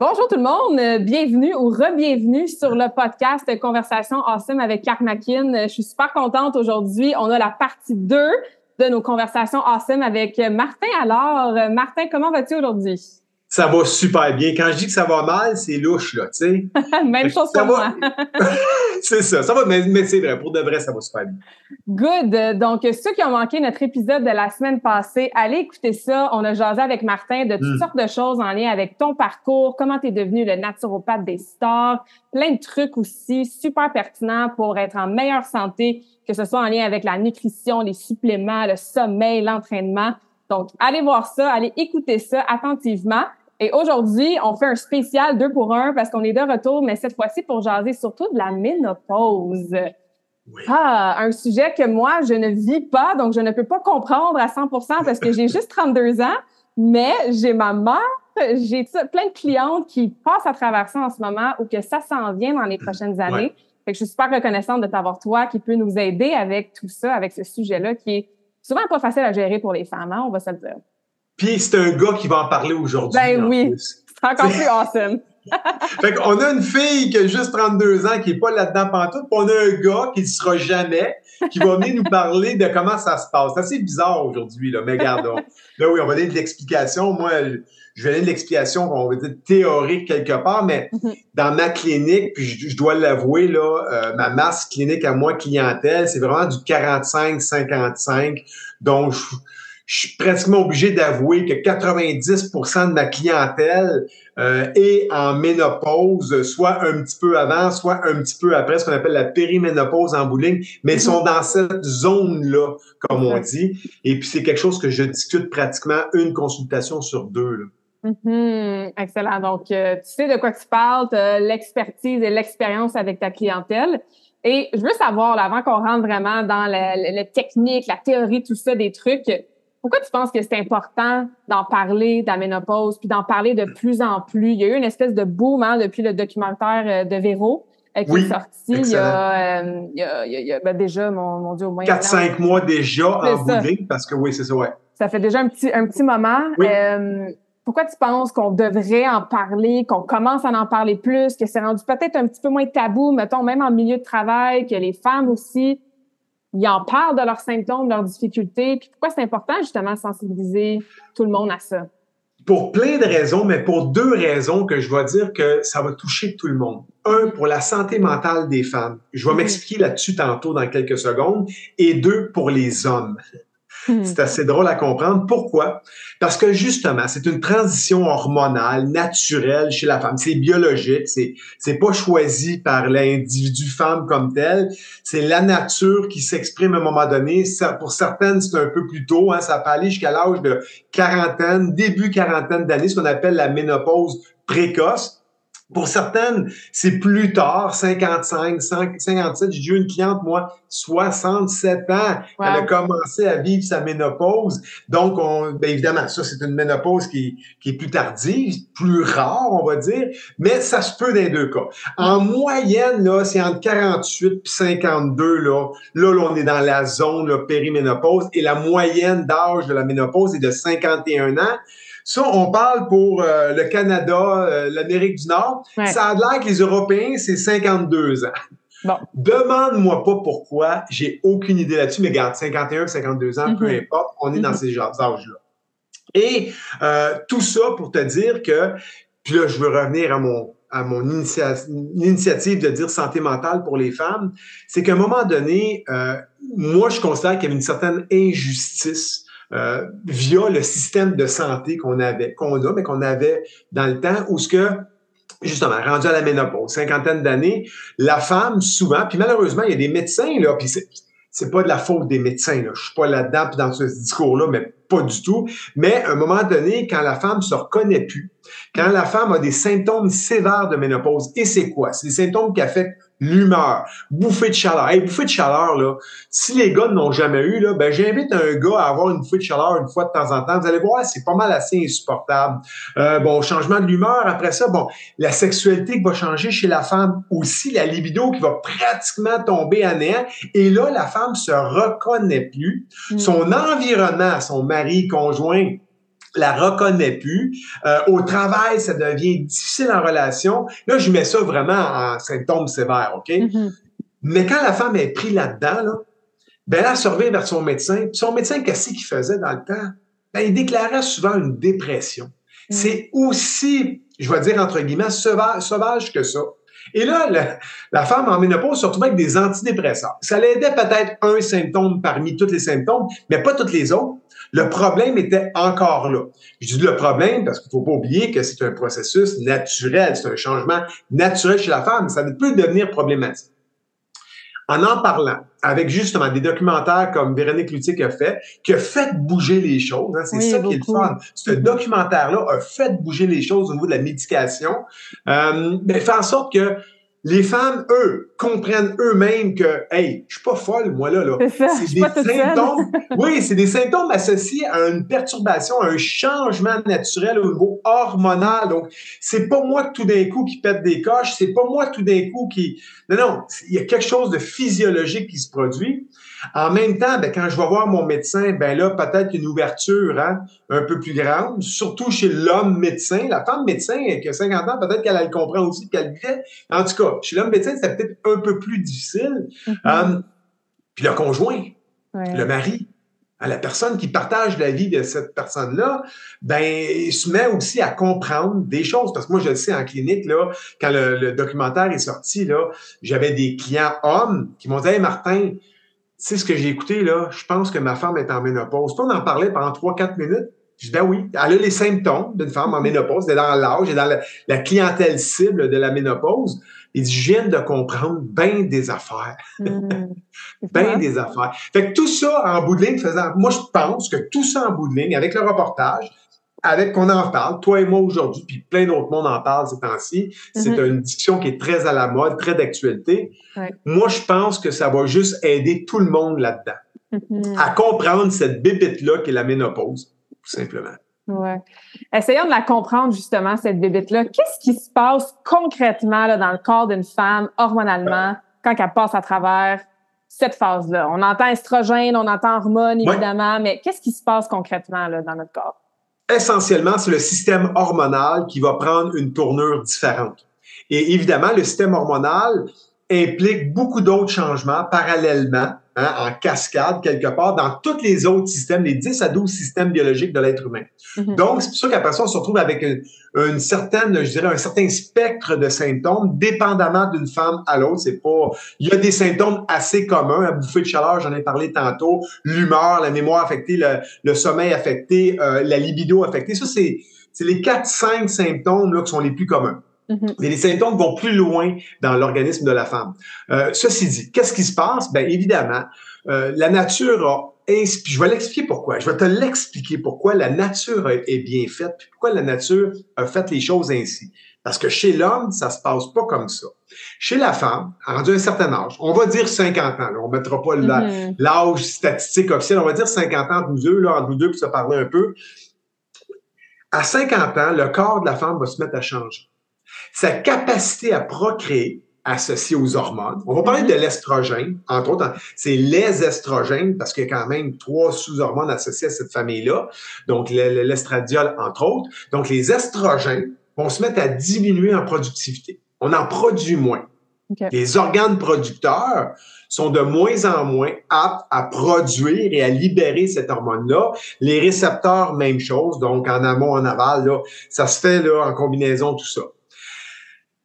Bonjour tout le monde, bienvenue ou re-bienvenue sur le podcast Conversation Awesome avec Karmakin. Je suis super contente aujourd'hui. On a la partie 2 de nos conversations Awesome avec Martin. Alors, Martin, comment vas-tu aujourd'hui? Ça va super bien. Quand je dis que ça va mal, c'est louche, là, tu sais. Même chose pour moi. c'est ça, ça va, mais, c'est vrai, pour de vrai, ça va super bien. Good. Donc, ceux qui ont manqué notre épisode de la semaine passée, allez écouter ça. On a jasé avec Martin de toutes hmm. sortes de choses en lien avec ton parcours, comment tu es devenu le naturopathe des stars, plein de trucs aussi super pertinents pour être en meilleure santé, que ce soit en lien avec la nutrition, les suppléments, le sommeil, l'entraînement. Donc, allez voir ça, allez écouter ça attentivement. Et aujourd'hui, on fait un spécial deux pour un parce qu'on est de retour, mais cette fois-ci pour jaser surtout de la ménopause. Oui. Ah, un sujet que moi, je ne vis pas, donc je ne peux pas comprendre à 100% parce que j'ai juste 32 ans, mais j'ai ma mère, j'ai plein de clientes qui passent à travers ça en ce moment ou que ça s'en vient dans les prochaines années. Fait que je suis super reconnaissante de t'avoir toi qui peut nous aider avec tout ça, avec ce sujet-là qui est souvent pas facile à gérer pour les femmes, hein, on va se le dire. Puis c'est un gars qui va en parler aujourd'hui. Ben oui, c'est encore plus awesome. fait qu'on a une fille qui a juste 32 ans, qui est pas là-dedans pantoute, puis on a un gars qui ne sera jamais, qui va venir nous parler de comment ça se passe. C'est assez bizarre aujourd'hui, là, mais regardons. Là, oui, on va donner de l'explication. Moi, je vais donner de l'explication, on va dire théorique quelque part, mais mhm. dans ma clinique, puis je, dois l'avouer, là, euh, ma masse clinique à moi, clientèle, c'est vraiment du 45-55. Donc, je, je suis pratiquement obligé d'avouer que 90% de ma clientèle euh, est en ménopause, soit un petit peu avant, soit un petit peu après, ce qu'on appelle la périménopause en bowling, mais ils sont dans cette zone-là, comme on dit. Et puis, c'est quelque chose que je discute pratiquement une consultation sur deux. Là. Mm-hmm. excellent. Donc, euh, tu sais de quoi tu parles, l'expertise et l'expérience avec ta clientèle. Et je veux savoir, avant qu'on rentre vraiment dans la, la technique, la théorie, tout ça, des trucs, pourquoi tu penses que c'est important d'en parler de la ménopause, puis d'en parler de plus en plus? Il y a eu une espèce de boom hein, depuis le documentaire euh, de Véro euh, qui est sorti il y, a, euh, il y a, ben déjà, mon, mon, Dieu, au moins... 4-5 mois déjà en bouling, parce que oui, c'est ça, ouais. Ça fait déjà un petit, un petit moment. pourquoi tu penses qu'on devrait en parler, qu'on commence à en parler plus, que c'est rendu peut-être un petit peu moins tabou, mettons, même en milieu de travail, que les femmes aussi ils en parlent de leurs symptômes, de leurs difficultés. Puis pourquoi c'est important justement de sensibiliser tout le monde à ça? Pour plein de raisons, mais pour deux raisons que je vais dire que ça va toucher tout le monde. Un, pour la santé mentale des femmes. Je vais mm-hmm. m'expliquer là-dessus tantôt dans quelques secondes. Et deux, pour les hommes. Hmm. C'est assez drôle à comprendre. Pourquoi? Parce que justement, c'est une transition hormonale, naturelle chez la femme. C'est biologique. C'est, c'est pas choisi par l'individu femme comme tel. C'est la nature qui s'exprime à un moment donné. Ça, pour certaines, c'est un peu plus tôt. Hein. Ça peut aller jusqu'à l'âge de quarantaine, début quarantaine d'années, ce qu'on appelle la ménopause précoce. Pour certaines, c'est plus tard, 55, 57. J'ai eu une cliente, moi, 67 ans. Elle a commencé à vivre sa ménopause. Donc, on, bien évidemment, ça, c'est une ménopause qui, qui est plus tardive, plus rare, on va dire, mais ça se peut dans les deux cas. En moyenne, là, c'est entre 48 et 52, là. Là, là, on est dans la zone là, périménopause et la moyenne d'âge de la ménopause est de 51 ans. Ça, on parle pour euh, le Canada, euh, l'Amérique du Nord. Ça a l'air que les Européens, c'est 52 ans. Bon. Demande-moi pas pourquoi, j'ai aucune idée là-dessus, mais garde 51, 52 ans, peu mm-hmm. importe, on est dans mm-hmm. ces âges-là. Et euh, tout ça pour te dire que, puis là, je veux revenir à mon à mon initiative de dire santé mentale pour les femmes, c'est qu'à un moment donné, moi, je considère qu'il y avait une certaine injustice euh, via le système de santé qu'on avait, qu'on a, mais qu'on avait dans le temps, où ce que justement, rendu à la ménopause, cinquantaine d'années, la femme, souvent, puis malheureusement, il y a des médecins, là, puis c'est pas de la faute des médecins, là. je suis pas là-dedans dans ce discours-là, mais pas du tout. Mais à un moment donné, quand la femme se reconnaît plus, quand la femme a des symptômes sévères de ménopause, et c'est quoi? C'est des symptômes qui affectent l'humeur, bouffée de chaleur. Hey, bouffée de chaleur, là, si les gars n'ont jamais eu, là, ben, j'invite un gars à avoir une bouffée de chaleur une fois de temps en temps. Vous allez voir, c'est pas mal assez insupportable. Euh, bon, changement de l'humeur, après ça, bon, la sexualité qui va changer chez la femme, aussi la libido qui va pratiquement tomber à néant. Et là, la femme se reconnaît plus. Mm. Son environnement, son mari, conjoint, la reconnaît plus. Euh, au travail, ça devient difficile en relation. Là, je mets ça vraiment en symptômes sévères, OK? Mm-hmm. Mais quand la femme est prise là-dedans, là, ben elle surveille vers son médecin. son médecin, qu'est-ce qu'il faisait dans le temps? Ben, il déclarait souvent une dépression. Mm. C'est aussi, je vais dire entre guillemets, sauvage, que ça. Et là, la, femme en ménopause se retrouve avec des antidépresseurs. Ça l'aidait peut-être un symptôme parmi tous les symptômes, mais pas tous les autres. Le problème était encore là. Je dis le problème parce qu'il faut pas oublier que c'est un processus naturel, c'est un changement naturel chez la femme. Ça ne peut devenir problématique. En en parlant, avec justement des documentaires comme Véronique Lutique a fait, qui a fait bouger les choses. Hein, c'est ça qui est le fun. Ce documentaire-là a fait bouger les choses au niveau de la médication. Euh, ben, fait en sorte que les femmes, eux, comprennent eux-mêmes que, hey, je suis pas folle, moi, là, là. C'est des symptômes. oui, c'est des symptômes associés à une perturbation, à un changement naturel au niveau hormonal. Donc, c'est pas moi tout d'un coup qui pète des coches, c'est pas moi tout d'un coup qui, non, non, il y a quelque chose de physiologique qui se produit. En même temps, ben, quand je vais voir mon médecin, ben là, peut-être une ouverture hein, un peu plus grande, surtout chez l'homme médecin. La femme médecin qui a 50 ans, peut-être qu'elle le comprend aussi, qu'elle le fait. En tout cas, chez l'homme médecin, c'est peut-être un peu plus difficile. Mm-hmm. Euh, puis le conjoint, le mari, hein, la personne qui partage la vie de cette personne-là, ben, il se met aussi à comprendre des choses. Parce que moi, je le sais en clinique, là, quand le, documentaire est sorti, là, j'avais des clients hommes qui m'ont dit Hey Martin, sais ce que j'ai écouté, là, je pense que ma femme est en ménopause. on en parlait pendant 3-4 minutes. Je dis, ben oui, elle a les symptômes d'une femme en ménopause, elle est dans l'âge, elle est dans la, clientèle cible de la ménopause. Il dit, je viens de comprendre bien des affaires. Hmm. bien des affaires. Fait que tout ça en bout de ligne faisant, moi, je pense que tout ça en bout de ligne, avec le reportage, avec qu'on en parle, toi et moi aujourd'hui, puis plein d'autres monde en parlent ces temps-ci. C'est mm-hmm. une discussion qui est très à la mode, très d'actualité. Moi, je pense que ça va juste aider tout le monde là-dedans mm-hmm. à comprendre cette bébête-là qui est la ménopause, tout simplement. Ouais. Essayons de la comprendre justement, cette bébête-là. Qu'est-ce qui se passe concrètement là, dans le corps d'une femme hormonalement quand elle passe à travers cette phase-là? On entend estrogène, on entend hormones, évidemment, mais qu'est-ce qui se passe concrètement là, dans notre corps? Essentiellement, c'est le système hormonal qui va prendre une tournure différente. Et évidemment, le système hormonal implique beaucoup d'autres changements parallèlement, hein, en cascade quelque part, dans tous les autres systèmes, les 10 à 12 systèmes biologiques de l'être humain. Mm-hmm. Donc, c'est pour ça qu'après ça, on se retrouve avec une, certaine, je dirais, un certain spectre de symptômes, dépendamment d'une femme à l'autre. C'est pas, il y a des symptômes assez communs, la bouffée de chaleur, j'en ai parlé tantôt, l'humeur, la mémoire affectée, le, sommeil affecté, euh, la libido affectée. Ça, c'est, c'est les 4-5 symptômes là, qui sont les plus communs. Mm-hmm. Mais les symptômes vont plus loin dans l'organisme de la femme. Euh, ceci dit, qu'est-ce qui se passe? Bien, évidemment, euh, la nature a inspiré. Je vais l'expliquer pourquoi. Je vais te l'expliquer pourquoi la nature est bien faite, puis pourquoi la nature a fait les choses ainsi. Parce que chez l'homme, ça se passe pas comme ça. Chez la femme, rendu un certain âge, on va dire 50 ans, là, on mettra pas mm-hmm. l'âge statistique officiel, on va dire 50 ans entre nous deux, là, entre nous deux, pour se parler un peu. À 50 ans, le corps de la femme va se mettre à changer sa capacité à procréer associée aux hormones. On va parler de mhm. l'estrogène, entre autres. C'est les estrogènes, parce qu'il y a quand même trois sous-hormones associées à cette famille-là. Donc, l'estradiol, entre autres. Donc, les estrogènes vont se mettre à diminuer en productivité. On en produit moins. Les organes producteurs sont de moins en moins aptes à produire et à libérer cette hormone-là. Les récepteurs, même chose. Donc, en amont, en aval, là, ça se fait là, en combinaison, tout ça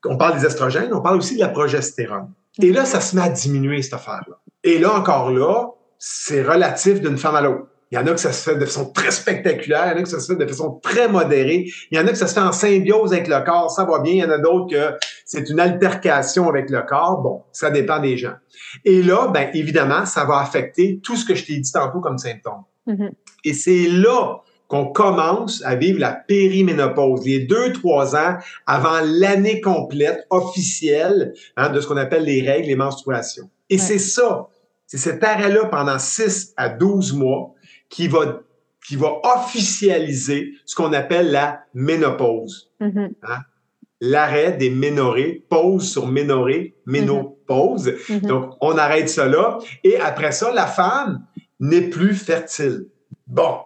on parle des estrogènes, on parle aussi de la progestérone. Et là, ça se met à diminuer, cette affaire-là. Et là, encore là, c'est relatif d'une femme à l'autre. Il y en a que ça se fait de façon très spectaculaire, il y en a que ça se fait de façon très modérée, il y en a que ça se fait en symbiose avec le corps, ça va bien, il y en a d'autres que c'est une altercation avec le corps. Bon, ça dépend des gens. Et là, ben évidemment, ça va affecter tout ce que je t'ai dit tantôt comme symptômes. Mm-hmm. Et c'est là qu'on commence à vivre la périménopause, les deux, trois ans avant l'année complète officielle hein, de ce qu'on appelle les règles, les menstruations. Et c'est ça, c'est cet arrêt-là pendant 6 à 12 mois qui va, qui va officialiser ce qu'on appelle la ménopause. Mm-hmm. Hein? L'arrêt des ménorées, pause sur ménorée, ménopause. Mm-hmm. Donc, on arrête cela. Et après ça, la femme n'est plus fertile. Bon,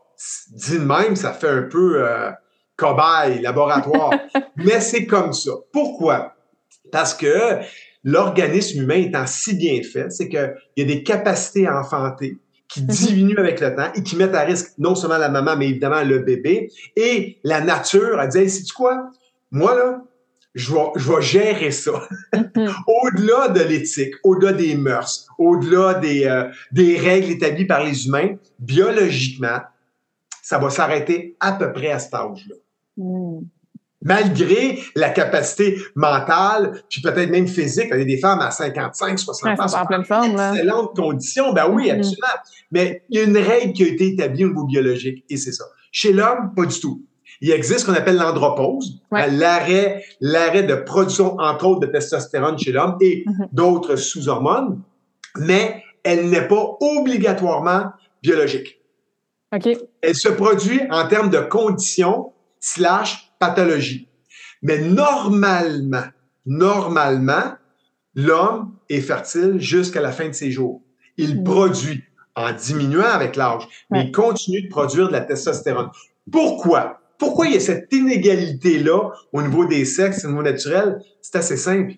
dit de même, ça fait un peu euh, cobaye, laboratoire. Mais c'est comme ça. Pourquoi? Parce que l'organisme humain étant si bien fait, c'est qu'il y a des capacités à enfanter qui mhm. diminuent avec le temps et qui mettent à risque non seulement la maman, mais évidemment le bébé. Et la nature a dit, hey, sais-tu quoi? Moi, là, je vais, je vais gérer ça. Mhm. au-delà de l'éthique, au-delà des mœurs, au-delà des, euh, des règles établies par les humains, biologiquement, ça va s'arrêter à peu près à cet âge-là. Hmm. Malgré la capacité mentale, puis peut-être même physique, il y a des femmes à 55, 60 ans, en pleine forme, excellentes conditions, ben oui, hmm. absolument. Mais il y a une règle qui a été établie au niveau biologique, et c'est ça. Chez l'homme, pas du tout. Il existe ce qu'on appelle l'andropause, l'arrêt, l'arrêt de production, entre autres, de testostérone chez l'homme et hmm. d'autres sous-hormones, mais elle n'est pas obligatoirement biologique. Elle se produit en termes de conditions slash pathologie. Mais normalement, normalement, l'homme est fertile jusqu'à la fin de ses jours. Il mm. produit en diminuant avec l'âge, mais il continue de produire de la testostérone. Pourquoi? Pourquoi il y a cette inégalité-là au niveau des sexes, au niveau naturel? C'est assez simple.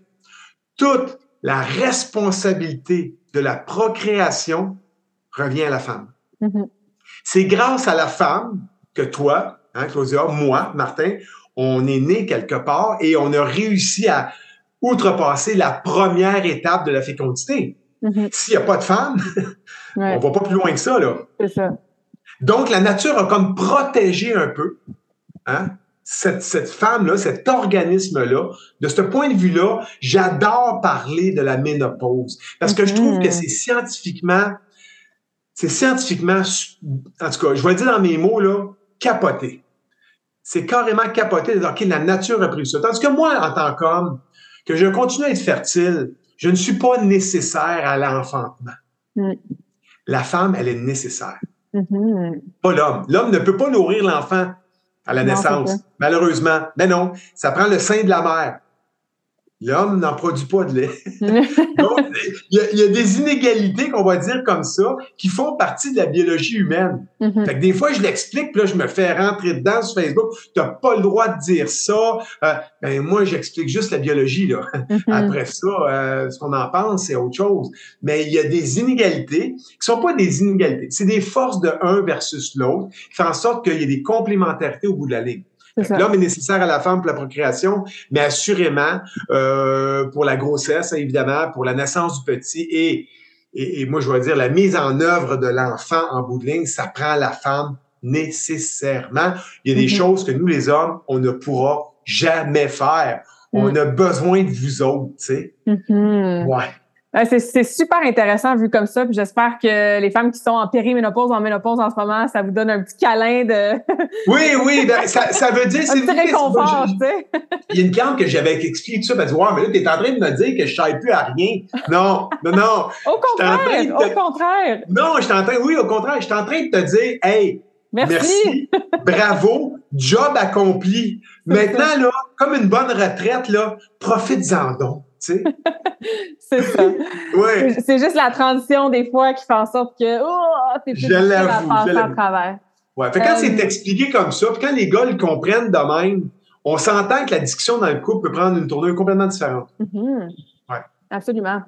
Toute la responsabilité de la procréation revient à la femme. Mm-hmm. C'est grâce à la femme que toi, hein, Claudia, moi, Martin, on est né quelque part et on a réussi à outrepasser la première étape de la fécondité. Mm-hmm. S'il n'y a pas de femme, on va pas plus loin que ça, là. C'est ça. Donc, la nature a comme protégé un peu hein, cette, cette femme-là, cet organisme-là. De ce point de vue-là, j'adore parler de la ménopause parce que je trouve que mm-hmm. c'est scientifiquement c'est scientifiquement, en tout cas, je vais le dire dans mes mots, là, capoté. C'est carrément capoté de dire, OK, la nature a pris ça. Tandis que moi, en tant qu'homme, que je continue à être fertile, je ne suis pas nécessaire à l'enfantement. Mm. La femme, elle est nécessaire. Mm-hmm. Pas l'homme. L'homme ne peut pas nourrir l'enfant à la naissance, malheureusement. Mais non, ça prend le sein de la mère. L'homme n'en produit pas de lait. Donc, il y, a, des inégalités, qu'on va dire comme ça, qui font partie de la biologie humaine. Mm-hmm. Fait que des fois, je l'explique, puis là, je me fais rentrer dedans sur Facebook. Tu n'as pas le droit de dire ça. Euh, ben, moi, j'explique juste la biologie. Là. Mm-hmm. Après ça, euh, ce qu'on en pense, c'est autre chose. Mais il y a des inégalités qui sont pas des inégalités. C'est des forces de un versus l'autre qui font en sorte qu'il y ait des complémentarités au bout de la ligne. L'homme est nécessaire à la femme pour la procréation, mais assurément euh, pour la grossesse, évidemment, pour la naissance du petit et, et, moi, je vais dire la mise en œuvre de l'enfant en bout de ligne, ça prend la femme nécessairement. Il y a des mm-hmm. choses que nous, les hommes, on ne pourra jamais faire. On mm. a besoin de vous autres, tu sais. Mm-hmm. Ouais. C'est super intéressant vu comme ça. Puis j'espère que les femmes qui sont en périménopause, en ménopause en ce moment, ça vous donne un petit câlin de. oui, oui, ben, ça, ça, veut dire. c'est un réconfort, tu sais. Il y a une cliente que j'avais expliqué tout ça. Elle dit Ouais, mais là, tu es en train de me dire que je ne plus à rien. Non, non, non. au contraire, au contraire. Non, je suis en train, oui, au contraire, je suis en train de te dire Hey, merci, bravo, job accompli. Maintenant, là, comme une bonne retraite, là, profite-en donc. c'est ça. ouais. C'est juste la transition des fois qui fait en sorte que oh, t'es plus à passer à travers. Ouais. Fait quand c'est euh, expliqué comme ça, puis quand les gars le comprennent de même, on s'entend que la discussion dans le couple peut prendre une tournure complètement différente. Mm-hmm. ouais. Absolument.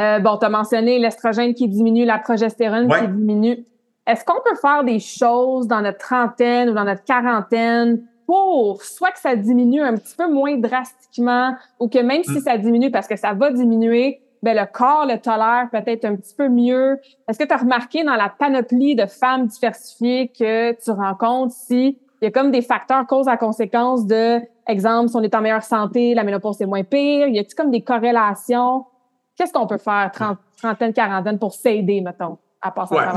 Euh, bon, tu as mentionné l'estrogène qui diminue, la progestérone qui diminue. Est-ce qu'on peut faire des choses dans notre trentaine ou dans notre quarantaine pour soit que ça diminue un petit peu moins drastiquement ou que même si mm. ça diminue, parce que ça va diminuer, ben, le corps le tolère peut-être un petit peu mieux. Est-ce que tu as remarqué dans la panoplie de femmes diversifiées que tu rencontres si il y a comme des facteurs cause à conséquence de, exemple, si on est en meilleure santé, la ménopause est moins pire. Y a-t-il comme des corrélations? Qu'est-ce qu'on peut faire, trentaine, quarantaine, pour s'aider, mettons, à passer à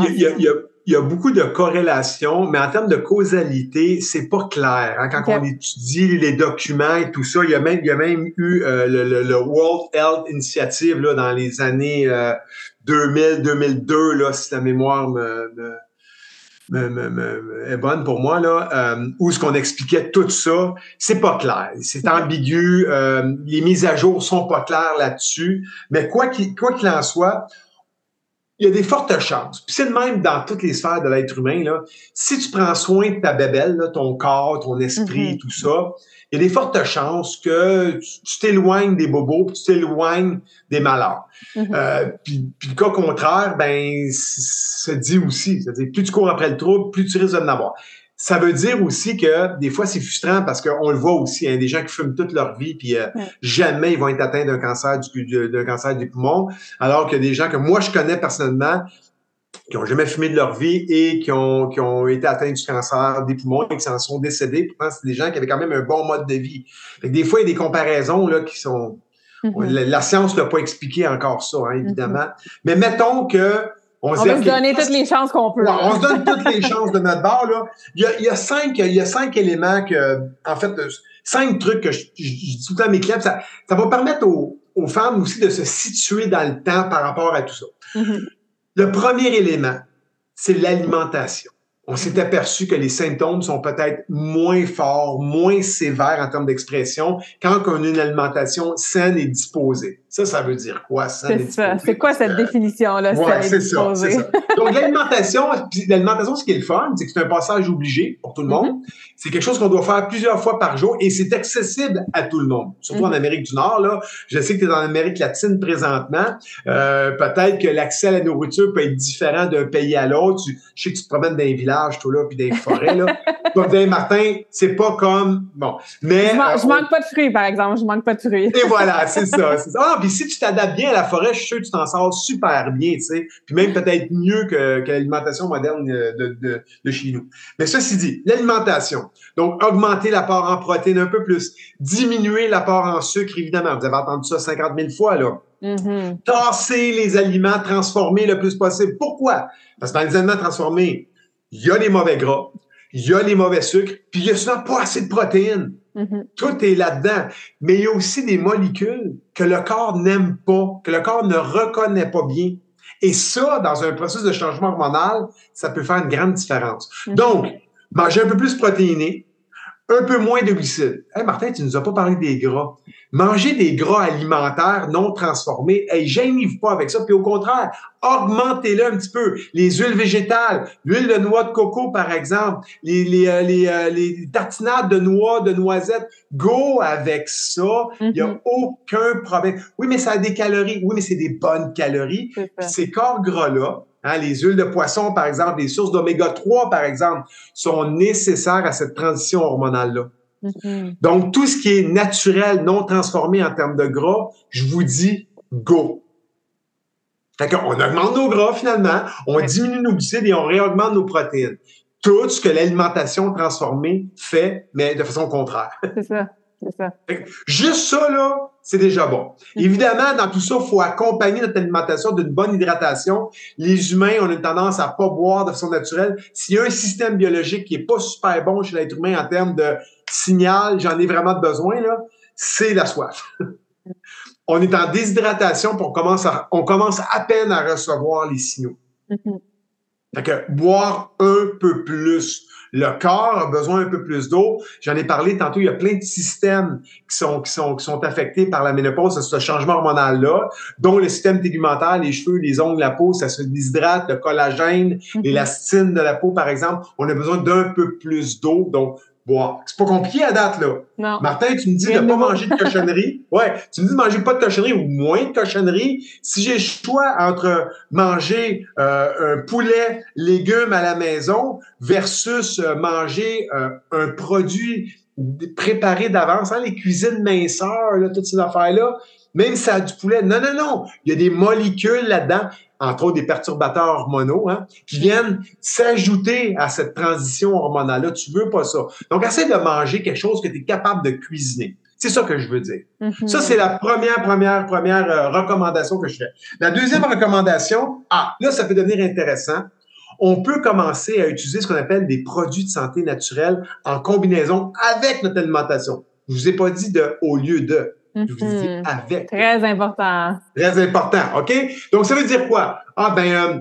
il y, a, beaucoup de corrélations, mais en termes de causalité, c'est pas clair. Hein. Quand on étudie les documents et tout ça, il y a même, il y a même eu euh, le, World Health Initiative là, dans les années 2000-2002, euh, là, si la mémoire me est bonne pour moi, là, euh, où ce qu'on expliquait tout ça, c'est pas clair. C'est ambigu. Euh, les mises à jour sont pas claires là-dessus. Mais quoi qu'il quoi qu'il en soit, il y a des fortes chances. Puis c'est le même dans toutes les sphères de l'être humain. Là. Si tu prends soin de ta bébelle, ton corps, ton esprit, mm-hmm. tout ça, il y a des fortes chances que tu t'éloignes des bobos, puis tu t'éloignes des malheurs. Mm-hmm. euh, puis, puis, le cas contraire, ben, se dit aussi. C'est-à-dire, plus tu cours après le trouble, plus tu risques de l'avoir. Ça veut dire aussi que des fois, c'est frustrant parce qu'on le voit aussi, hein, des gens qui fument toute leur vie, puis euh, jamais ils vont être atteints d'un cancer du, d'un cancer du poumon, alors que des gens que moi je connais personnellement, qui ont jamais fumé de leur vie et qui ont, qui ont été atteints du cancer des poumons et qui s'en sont décédés. Pourtant, c'est des gens qui avaient quand même un bon mode de vie. des fois, il y a des comparaisons là, qui sont... Mm-hmm. la, science n'a pas expliqué encore ça, hein, évidemment. Mm-hmm. Mais mettons que... On, va se donner toutes les chances qu'on peut. on se donne toutes les chances de notre bord. Là. Il, y a, il, y a cinq, il y a cinq éléments que, en fait, cinq trucs que je, dis tout le temps à mes clients. Ça, ça va permettre aux, aux femmes aussi de se situer dans le temps par rapport à tout ça. Mm-hmm. Le premier élément, c'est l'alimentation. On s'est aperçu que les symptômes sont peut-être moins forts, moins sévères en termes d'expression quand on a une alimentation saine et disposée. Ça, ça veut dire quoi, C'est ça. C'est quoi cette définition-là, ouais, c'est ça, ça, Donc, l'alimentation, l'alimentation, ce qui est le fun, c'est que c'est un passage obligé pour tout le monde. Mm-hmm. C'est quelque chose qu'on doit faire plusieurs fois par jour et c'est accessible à tout le monde. Surtout en mm-hmm. Amérique du Nord, là. Je sais que tu es dans l'Amérique latine présentement. Euh, peut-être que l'accès à la nourriture peut être différent d'un pays à l'autre. Je sais que tu te promènes dans les villages, tout là, puis dans les forêts, là. Comme disais, Martin, c'est pas comme, bon. Mais. Je, euh, manque pas de fruits, par exemple. Je manque pas de fruits. Et voilà, c'est ça. ça. Ah, puis si tu t'adaptes bien à la forêt, je suis sûr que tu t'en sors super bien, tu sais. Puis même peut-être mieux que, que l'alimentation moderne euh, de, de, de, chez nous. Mais ceci dit, l'alimentation. Donc, augmenter l'apport en protéines un peu plus. Diminuer l'apport en sucre, évidemment. Vous avez entendu ça 50 000 fois, là. Mm-hmm. Tasser les aliments transformés le plus possible. Pourquoi? Parce que dans les aliments transformés, il y a les mauvais gras, il y a les mauvais sucres, puis il y a souvent pas assez de protéines. Mm-hmm. Tout est là-dedans. Mais il y a aussi des molécules que le corps n'aime pas, que le corps ne reconnaît pas bien. Et ça, dans un processus de changement hormonal, ça peut faire une grande différence. Mm-hmm. Donc, manger un peu plus protéiné, un peu moins de glucides. Hey Martin, tu nous as pas parlé des gras. Manger des gras alimentaires non transformés, hey, gênez-vous pas avec ça. Puis au contraire, augmentez-le un petit peu. Les huiles végétales, l'huile de noix de coco, par exemple, les, les, euh, les, euh, les tartinades de noix, de noisettes, go avec ça. Il n'y a mm-hmm. aucun problème. Oui, mais ça a des calories. Oui, mais c'est des bonnes calories. Ces corps gras-là, Hein, les huiles de poisson, par exemple, les sources d'oméga 3, par exemple, sont nécessaires à cette transition hormonale-là. Mm-hmm. Donc, tout ce qui est naturel, non transformé en termes de gras, je vous dis go. Fait qu'on augmente nos gras finalement, on diminue nos glucides et on réaugmente nos protéines. Tout ce que l'alimentation transformée fait, mais de façon contraire. C'est ça. Ça. Juste ça, là, c'est déjà bon. Évidemment, dans tout ça, il faut accompagner notre alimentation d'une bonne hydratation. Les humains, ont une tendance à pas boire de façon naturelle. S'il y a un système biologique qui est pas super bon chez l'être humain en termes de signal, j'en ai vraiment besoin, là, c'est la soif. on est en déshydratation, pour on commence à, on commence à peine à recevoir les signaux. Mm-hmm. Fait que boire un peu plus le corps a besoin un peu plus d'eau. J'en ai parlé tantôt, il y a plein de systèmes qui sont, qui sont, qui sont affectés par la ménopause, ce changement hormonal-là, dont le système tégumentaire, les cheveux, les ongles, la peau, ça se déshydrate, le collagène, mhm. l'élastine de la peau, par exemple. On a besoin d'un peu plus d'eau. Donc, boire. C'est pas compliqué à date, là. Non. Martin, tu me dis de pas manger de cochonnerie. Ouais, tu me dis de manger pas de cochonnerie ou moins de cochonnerie. Si j'ai le choix entre manger euh, un poulet, légumes à la maison versus euh, manger euh, un produit préparé d'avance, hein, les cuisines minceurs, là, toutes ces affaires-là, même si ça a du poulet. Non, non, non. Il y a des molécules là-dedans, entre autres des perturbateurs hormonaux, hein, qui viennent s'ajouter à cette transition hormonale-là. Tu veux pas ça. Donc, essaie de manger quelque chose que tu es capable de cuisiner. C'est ça que je veux dire. Mhm. Ça, c'est la première, première, première euh, recommandation que je fais. La deuxième recommandation, ah, là, ça peut devenir intéressant. On peut commencer à utiliser ce qu'on appelle des produits de santé naturelle en combinaison avec notre alimentation. Je vous ai pas dit de au lieu de. Je vous Mhm. avec. Très important. Très important, OK? Donc, ça veut dire quoi? Ah, ben, euh,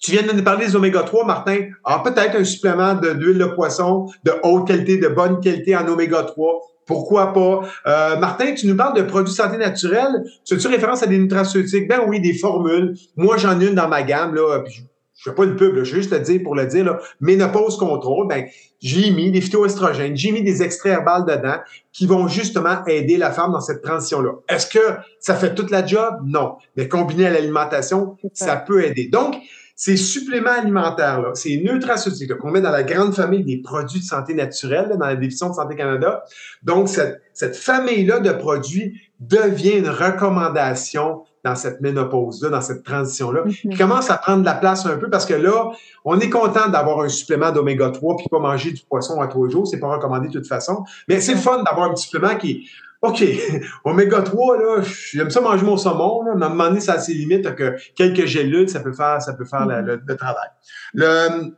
tu viens de nous parler des oméga 3, Martin. Ah, peut-être un supplément de- d'huile de poisson de haute qualité, de bonne qualité en oméga 3. Pourquoi pas? Euh, Martin, tu nous parles de produits de santé naturelle. Tu as-tu référence à des nutraceutiques? Ben oui, des formules. Moi, j'en ai une dans ma gamme, là. puis je fais pas une pub, là, je vais juste te dire pour le dire, là, ménopause contrôle, ben, j'ai mis des phytoestrogènes, j'ai mis des extraits herbales dedans qui vont justement aider la femme dans cette transition-là. Est-ce que ça fait toute la job? Non. Mais combiné à l'alimentation, ça. ça peut aider. Donc, ces suppléments alimentaires, là, ces nutraceutiques qu'on met dans la grande famille des produits de santé naturelle, là, dans la division de Santé Canada, donc cette, cette famille-là de produits devient une recommandation dans cette ménopause-là, dans cette transition-là, qui Mhm. commence à prendre la place un peu parce que là, on est content d'avoir un supplément d'oméga 3 puis pas manger du poisson à trois jours. C'est pas recommandé de toute façon. Mais c'est le fun d'avoir un petit supplément qui, OK, oméga 3, là, j'aime ça manger mon saumon, là, mais à un moment donné, ça a ses limites, que quelques gélules, ça peut faire, ça peut faire la- le, le travail. Le,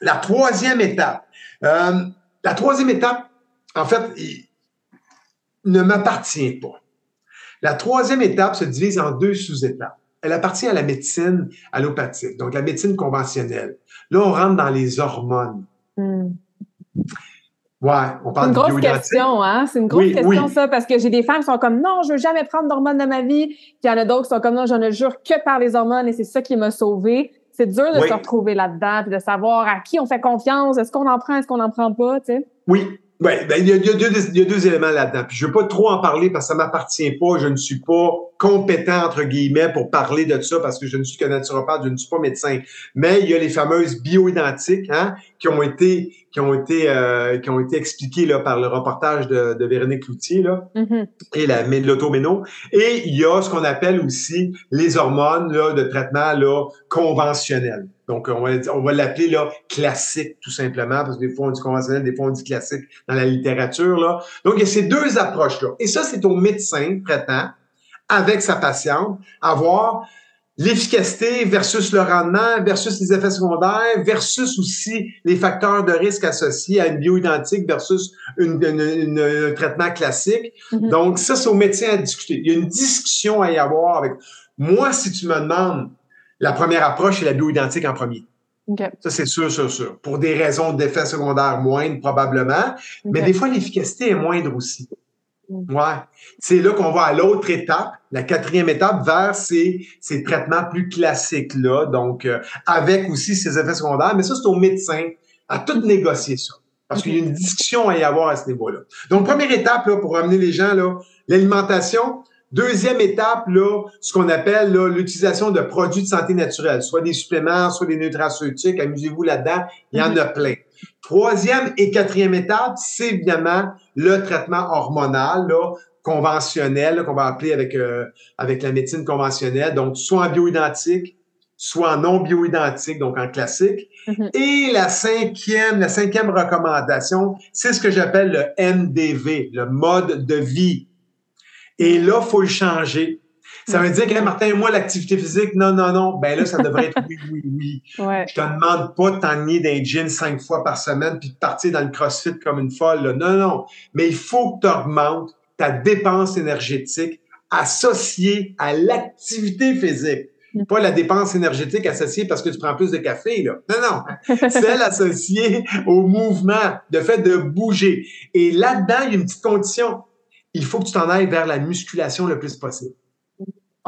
la troisième étape, euh, la troisième étape, en fait, il- ne m'appartient pas. La troisième étape se divise en deux sous-étapes. Elle appartient à la médecine allopathique, donc la médecine conventionnelle. Là, on rentre dans les hormones. Mhm. Ouais, on C'est parle une grosse question, hein? C'est une grosse Oui, question, oui. ça, parce que j'ai des femmes qui sont comme non, je veux jamais prendre d'hormones de ma vie. Puis il y en a d'autres qui sont comme non, je ne jure que par les hormones et c'est ça qui m'a sauvée. C'est dur de Oui. se retrouver là-dedans puis de savoir à qui on fait confiance, est-ce qu'on en prend, est-ce qu'on n'en prend pas, tu sais? Oui, ouais, ben, il, y a, deux, y a deux éléments là-dedans. Puis je veux pas trop en parler parce que ça m'appartient pas. Je ne suis pas compétent, entre guillemets, pour parler de ça parce que je ne suis que naturopathe, je ne suis pas médecin. Mais il y a les fameuses bioidentiques hein, qui ont été qui ont été euh, qui ont été expliquées là, par le reportage de, de Véronique Loutier là, Mhm. et la l'automéno. Et il y a ce qu'on appelle aussi les hormones là, de traitement là, conventionnel. Donc, on va, on va l'appeler là classique, tout simplement, parce que des fois on dit conventionnel, des fois on dit classique dans la littérature. Là. Donc, il y a ces deux approches-là. Et ça, c'est au médecin traitant, avec sa patiente, à voir l'efficacité versus le rendement, versus les effets secondaires, versus aussi les facteurs de risque associés à une bioidentique versus une, une- une- un traitement classique. Mhm. Donc, ça, c'est au médecin à discuter. Il y a une discussion à y avoir avec. Moi, si tu me demandes, la première approche, c'est la bioidentique en premier. Ça, c'est sûr, sûr, sûr. Pour des raisons d'effets secondaires moindres, probablement. Mais des fois, l'efficacité est moindre aussi. Mm. Ouais. C'est là qu'on va à l'autre étape, la quatrième étape, vers ces, ces traitements plus classiques-là. Donc, euh, avec aussi ces effets secondaires. Mais ça, c'est au médecin à tout négocier ça. Parce qu'il y a une discussion à y avoir à ce niveau-là. Donc, première étape, là, pour amener les gens, là, l'alimentation. Deuxième étape, là, ce qu'on appelle là, l'utilisation de produits de santé naturelle, soit des suppléments, soit des nutraceutiques. Amusez-vous là-dedans, il y en a plein. Troisième et quatrième étape, c'est évidemment le traitement hormonal, là, conventionnel, qu'on va appeler avec, euh, avec la médecine conventionnelle, donc soit en bioidentique, soit en non bioidentique, donc en classique. Mhm. Et la cinquième, la cinquième recommandation, c'est ce que j'appelle le MDV, le mode de vie. Et là, faut le changer. Ça veut dire que, Hey, Martin, moi, l'activité physique, non, non, non. Ben là, ça devrait être oui, oui, oui. Ouais. Je te demande pas de t'ennuyer d'un gym cinq fois par semaine puis de partir dans le crossfit comme une folle. là. Non, non. Mais il faut que tu augmentes ta dépense énergétique associée à l'activité physique. Pas la dépense énergétique associée parce que tu prends plus de café, là. Non, non. Celle associée au mouvement, le fait de bouger. Et là-dedans, il y a une petite condition. Il faut que tu t'en ailles vers la musculation le plus possible.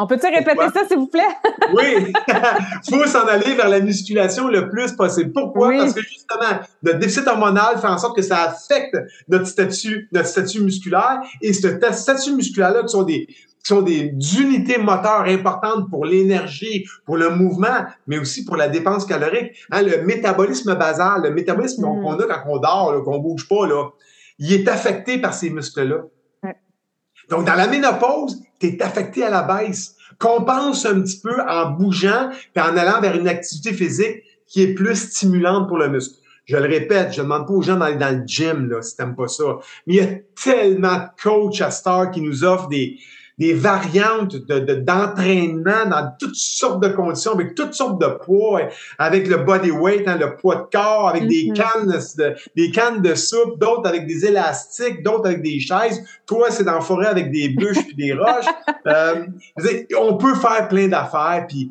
On peut-tu répéter Pourquoi? ça, s'il vous plaît? Oui, faut s'en aller vers la musculation le plus possible. Pourquoi? Oui. Parce que justement, notre déficit hormonal fait en sorte que ça affecte notre statut, notre statut musculaire. Et ce ta- statut musculaire-là, qui sont des, qui sont des unités moteurs importantes pour l'énergie, pour le mouvement, mais aussi pour la dépense calorique. Hein, le métabolisme basal, le métabolisme qu'on Mm. qu'on a quand on dort, qu'on bouge pas, là, il est affecté par ces muscles-là. Donc, dans la ménopause, tu es affecté à la baisse. Compense un petit peu en bougeant et en allant vers une activité physique qui est plus stimulante pour le muscle. Je le répète, je ne demande pas aux gens d'aller dans le gym là, si t'aimes pas ça. Mais il y a tellement de coachs à Star qui nous offrent des, des variantes de, d'entraînement dans toutes sortes de conditions, avec toutes sortes de poids, avec le body weight, hein, le poids de corps, avec des mm-hmm. cannes de, des cannes de soupe, d'autres avec des élastiques, d'autres avec des chaises. Toi, c'est dans la forêt avec des bûches puis des roches. Euh, on peut faire plein d'affaires, puis.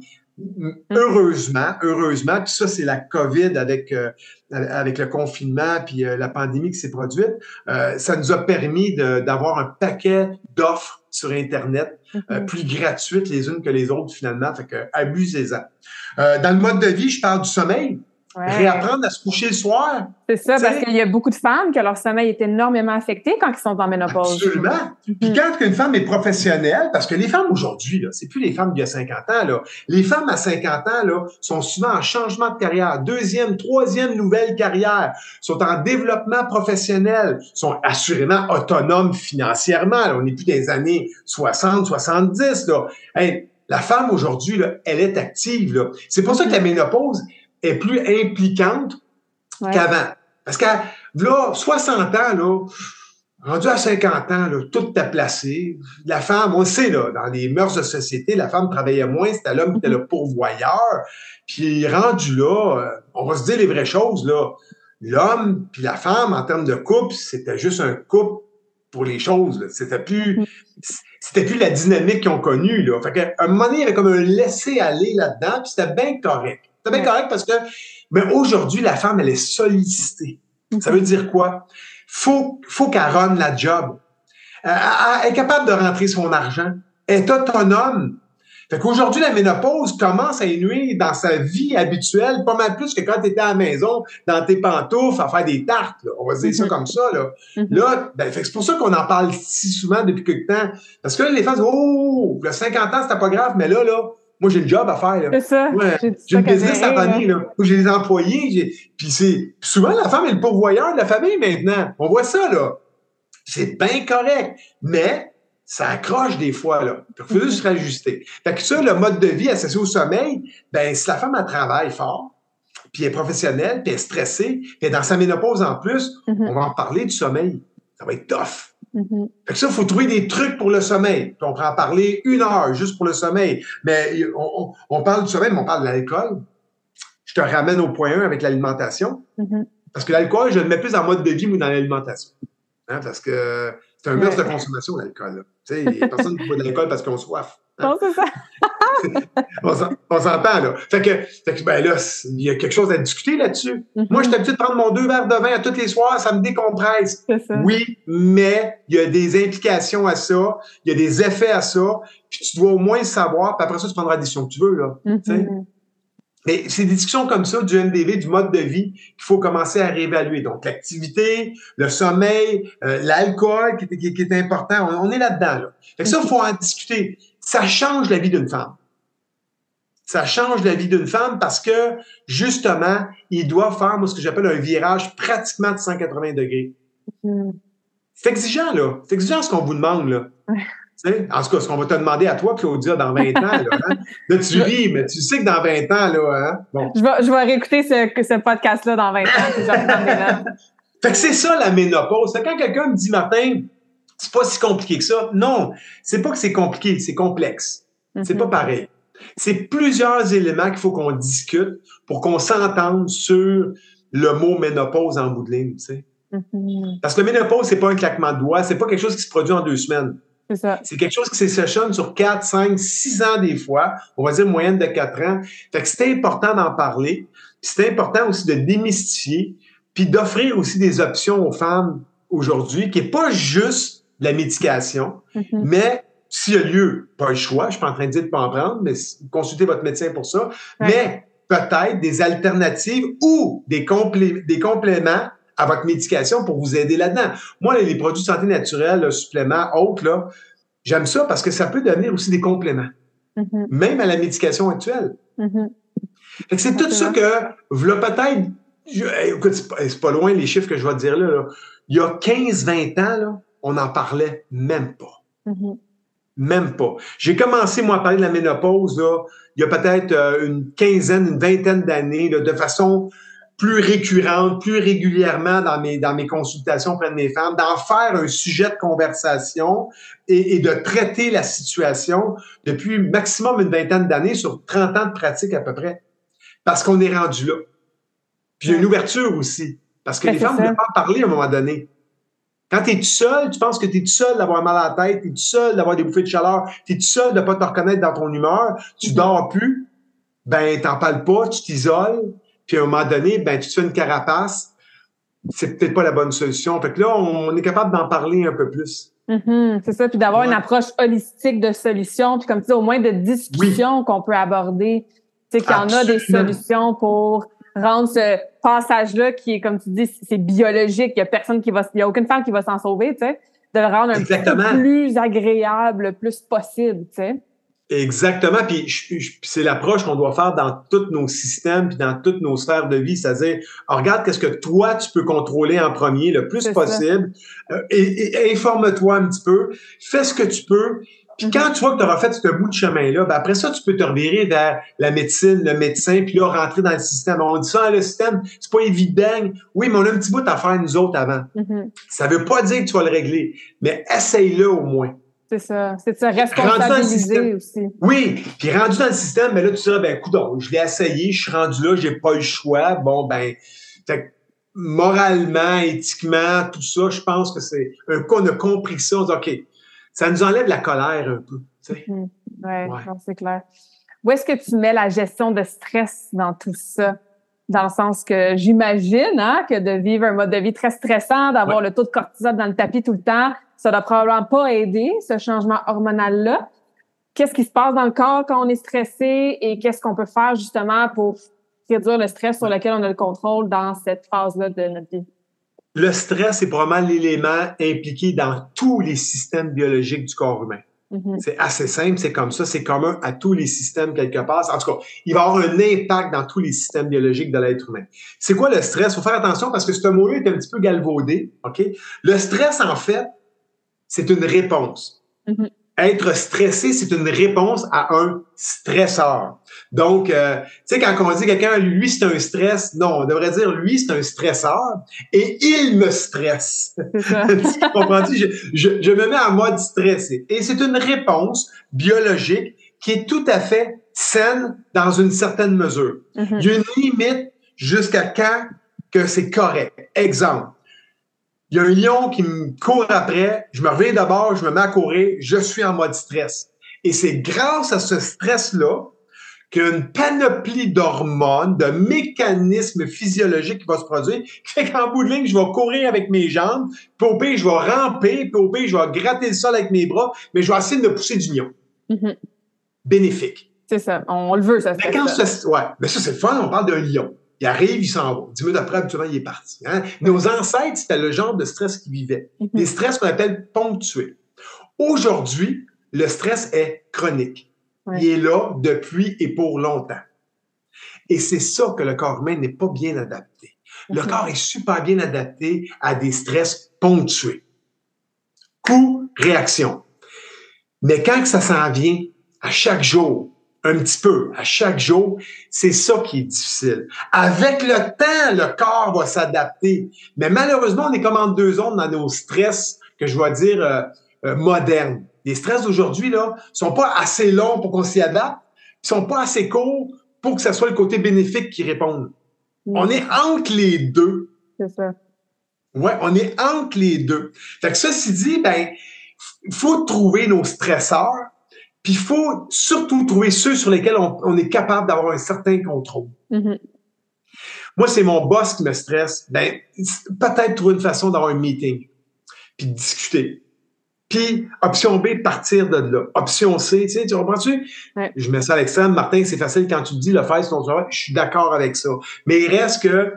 Heureusement, heureusement, puis ça, c'est la COVID avec euh, avec le confinement puis euh, la pandémie qui s'est produite, ça nous a permis d'avoir un paquet d'offres sur Internet, euh, mm-hmm. plus gratuites les unes que les autres finalement. Fait que abusez-en. Euh, dans le mode de vie, je parle du sommeil. Réapprendre à se coucher le soir. C'est ça, parce qu'il y a beaucoup de femmes que leur sommeil est énormément affecté quand ils sont en ménopause. Absolument. Puis mhm. quand une femme est professionnelle, parce que les femmes aujourd'hui, là, c'est plus les femmes d'il y a 50 ans, là. Les femmes à 50 ans, là, sont souvent en changement de carrière, deuxième, troisième nouvelle carrière, sont en développement professionnel, sont assurément autonomes financièrement. On n'est plus des années 60, 70, là. la femme aujourd'hui, elle est active. C'est pour ça que la ménopause, est plus impliquante qu'avant. Parce qu'à là, 60 ans, là, rendu à 50 ans, là, tout t'a placé. La femme, on sait, là, dans les mœurs de société, la femme travaillait moins, c'était l'homme qui était le pourvoyeur. Puis rendu là, euh, on va se dire les vraies choses, là. L'homme puis la femme, en termes de couple, c'était juste un couple pour les choses. C'était plus, c'était plus la dynamique qu'ils ont connue. Là. Fait qu'à un moment donné, il y avait comme un laisser-aller là-dedans, puis c'était bien correct. C'est bien correct parce que mais aujourd'hui, la femme, elle est sollicitée. Ça veut dire quoi? Faut, faut qu'elle run la job. Euh, elle est capable de rentrer son argent. Elle est autonome. Fait qu'aujourd'hui, la ménopause commence à nuire dans sa vie habituelle, pas mal plus que quand tu étais à la maison, dans tes pantoufles, à faire des tartes. Là. On va dire ça mm-hmm. comme ça. Là, mm-hmm. là ben, c'est pour ça qu'on en parle si souvent depuis quelque temps. Parce que là, les femmes disent Oh, le 50 ans, c'était pas grave, mais là, là, moi, j'ai le job à faire. C'est ça. j'ai une business à famille. Là. J'ai des employés. Puis c'est souvent, la femme est le pourvoyeur de la famille maintenant. On voit ça, là. C'est bien correct. Mais ça accroche des fois, là. Il faut juste se rajuster. Fait que ça, le mode de vie associé au sommeil, ben si la femme, elle travaille fort, puis elle est professionnelle, puis elle est stressée, puis elle est dans sa ménopause en plus, mm-hmm. on va en parler du sommeil. Ça va être tough. Mm-hmm. Fait que ça, il faut trouver des trucs pour le sommeil. on peut en parler une heure juste pour le sommeil. Mais on, parle du sommeil, mais on parle de l'alcool. Je te ramène au point 1 avec l'alimentation. Mm-hmm. Parce que l'alcool, je le mets plus en mode de vie ou dans l'alimentation. Hein, parce que c'est un mœurs de consommation, l'alcool. Personne ne boit de l'alcool parce qu'on soif. Non, c'est ça. on s'entend, là. Fait que, fait que, ben là, il y a quelque chose à discuter là-dessus. Mm-hmm. Moi, je suis habitué de prendre mon deux verres de vin à tous les soirs, ça me décompresse. Oui, mais il y a des implications à ça, il y a des effets à ça, puis tu dois au moins le savoir, puis après ça, tu prendras la décision que tu veux, là. Mm-hmm. Mais c'est des discussions comme ça du MDV, du mode de vie, qu'il faut commencer à réévaluer. Donc, l'activité, le sommeil, euh, l'alcool qui, qui, est important, on, est là-dedans. Là. Fait que ça, il faut en discuter. Ça change la vie d'une femme. Ça change la vie d'une femme parce que, justement, il doit faire, moi, ce que j'appelle un virage pratiquement de 180 degrés. Mm-hmm. C'est exigeant, là. C'est exigeant ce qu'on vous demande, là en tout cas, ce qu'on va te demander à toi, Claudia, dans 20 ans, là, hein? là tu ris, mais tu sais que dans 20 ans, là, hein? bon. Je vais, je vais réécouter ce, ce podcast-là dans 20 ans, Fait que c'est ça la ménopause. C'est quand quelqu'un me dit, Martin, c'est pas si compliqué que ça. Non, c'est pas que c'est compliqué, c'est complexe. C'est pas mhm. pareil. C'est plusieurs éléments qu'il faut qu'on discute pour qu'on s'entende sur le mot ménopause en bout de ligne, tu sais. Mhm. Parce que le ménopause, c'est pas un claquement de doigts, c'est pas quelque chose qui se produit en deux semaines. C'est quelque chose qui s'échelonne sur 4, 5, 6 ans des fois. On va dire moyenne de 4 ans. Fait que c'est important d'en parler. C'est important aussi de démystifier, puis d'offrir aussi des options aux femmes aujourd'hui, qui n'est pas juste la médication, mm-hmm. mais s'il y a lieu, pas le choix, je suis pas en train de dire de pas en prendre, mais consultez votre médecin pour ça, mais peut-être des alternatives ou des, des compléments à votre médication pour vous aider là-dedans. Moi, les produits de santé naturelle, le supplément, autres, là, j'aime ça parce que ça peut devenir aussi des compléments, mm-hmm. même à la médication actuelle. Mm-hmm. C'est tout ça que, voilà peut-être, écoute, c'est pas, loin les chiffres que je vais te dire là, il y a 15-20 ans, là, on n'en parlait même pas. Mm-hmm. Même pas. J'ai commencé, moi, à parler de la ménopause, là, il y a peut-être euh, une quinzaine, une vingtaine d'années, de façon plus récurrente, plus régulièrement dans mes, dans mes consultations auprès de mes femmes, d'en faire un sujet de conversation et, et, de traiter la situation depuis maximum une vingtaine d'années sur 30 ans de pratique à peu près. Parce qu'on est rendu là. Puis il y a une ouverture aussi. Parce que ben, les femmes ne veulent pas en parler à un moment donné. Quand tu es tout seul, tu penses que tu es tout seul d'avoir mal à la tête, tu es tout seul d'avoir des bouffées de chaleur, tu es tout seul de pas te reconnaître dans ton humeur, tu mm-hmm. dors plus, ben t'en parles pas, tu t'isoles, puis à un moment donné, ben tu te fais une carapace. C'est peut-être pas la bonne solution. Fait que là, on, est capable d'en parler un peu plus. Mm-hmm. c'est ça, puis d'avoir une approche holistique de solutions, puis comme tu dis, au moins de discussions qu'on peut aborder. Tu sais, qu'il y en a des solutions pour rendre ce passage-là qui est, comme tu dis, c'est biologique. Il y a personne qui va, il y a aucune femme qui va s'en sauver, tu sais, de le rendre un peu plus agréable, le plus possible, tu sais. Exactement. Puis c'est l'approche qu'on doit faire dans tous nos systèmes puis dans toutes nos sphères de vie. C'est-à-dire, regarde qu'est-ce que toi, tu peux contrôler en premier le plus possible. Euh, et informe-toi un petit peu. Fais ce que tu peux. Puis quand tu vois que tu auras fait ce bout de chemin-là, ben après ça, tu peux te revirer vers la médecine, le médecin, puis là, rentrer dans le système. On dit ça, le système, c'est pas évident. Oui, mais on a un petit bout à faire nous autres avant. Mm-hmm. Ça veut pas dire que tu vas le régler, mais essaye-le au moins. C'est ça. C'est de se responsabiliser aussi. Oui. Puis rendu dans le système, ben là, tu dirais, ben, écoute, je l'ai essayé, je suis rendu là, j'ai pas eu le choix. Bon, ben, fait moralement, éthiquement, tout ça, je pense que c'est un cas, on a compris ça. On dit, OK, ça nous enlève la colère un peu. Mhm. ouais, c'est clair. Où est-ce que tu mets la gestion de stress dans tout ça? Dans le sens que j'imagine hein, que de vivre un mode de vie très stressant, d'avoir le taux de cortisol dans le tapis tout le temps, ça doit probablement pas aider, ce changement hormonal-là. Qu'est-ce qui se passe dans le corps quand on est stressé et qu'est-ce qu'on peut faire justement pour réduire le stress sur lequel on a le contrôle dans cette phase-là de notre vie? Le stress est probablement l'élément impliqué dans tous les systèmes biologiques du corps humain. Mm-hmm. C'est assez simple, c'est comme ça, c'est commun à tous les systèmes quelque part. En tout cas, il va avoir un impact dans tous les systèmes biologiques de l'être humain. C'est quoi le stress? Il faut faire attention parce que ce mot-là est un petit peu galvaudé. OK? Le stress, en fait, c'est une réponse. Mm-hmm être stressé, c'est une réponse à un stresseur. Donc, euh, tu sais, quand on dit quelqu'un, lui, c'est un stress, non, on devrait dire, lui, c'est un stresseur et il me stresse. tu comprends je, je, je, me mets en mode stressé. Et c'est une réponse biologique qui est tout à fait saine dans une certaine mesure. Mm-hmm. Il y a une limite jusqu'à quand que c'est correct. Exemple, il y a un lion qui me court après, je me reviens d'abord, je me mets à courir, je suis en mode stress. Et c'est grâce à ce stress-là qu'une panoplie d'hormones, de mécanismes physiologiques qui va se produire, qui fait qu'en bout de ligne, je vais courir avec mes jambes, puis au pire, je vais ramper, puis au pire, je vais gratter le sol avec mes bras, mais je vais essayer de me pousser du lion. Mm-hmm. Bénéfique. C'est ça, on le veut, ça. Mais quand ça. ouais, mais ça, c'est fun, on parle d'un lion. Il arrive, il s'en va. Dix minutes après, habituellement, il est parti. Hein? Nos ancêtres, c'était le genre de stress qu'ils vivaient. Mhm. Des stress qu'on appelle ponctuels. Aujourd'hui, le stress est chronique. Il est là depuis et pour longtemps. Et c'est ça que le corps humain n'est pas bien adapté. Le corps est super bien adapté à des stress ponctués. Coup, réaction. Mais quand ça s'en vient à chaque jour, un petit peu à chaque jour, c'est ça qui est difficile. Avec le temps, le corps va s'adapter. Mais malheureusement, on est comme en deux zones dans nos stress, que je vais dire euh, euh, modernes. Les stress d'aujourd'hui, là, sont pas assez longs pour qu'on s'y adapte, ils sont pas assez courts pour que ce soit le côté bénéfique qui réponde. On est entre les deux. C'est ça. Ouais, on est entre les deux. Fait que ceci dit, ben, faut trouver nos stresseurs puis il faut surtout trouver ceux sur lesquels on, est capable d'avoir un certain contrôle. Mm-hmm. Moi, c'est mon boss qui me stresse. Ben, peut-être trouver une façon d'avoir un meeting, puis discuter. Puis, option B, partir de là. Option C, tu sais, tu comprends-tu? Je mets ça à l'extrême. Martin, c'est facile quand tu dis le faire ton travail. Je suis d'accord avec ça. Mais il reste que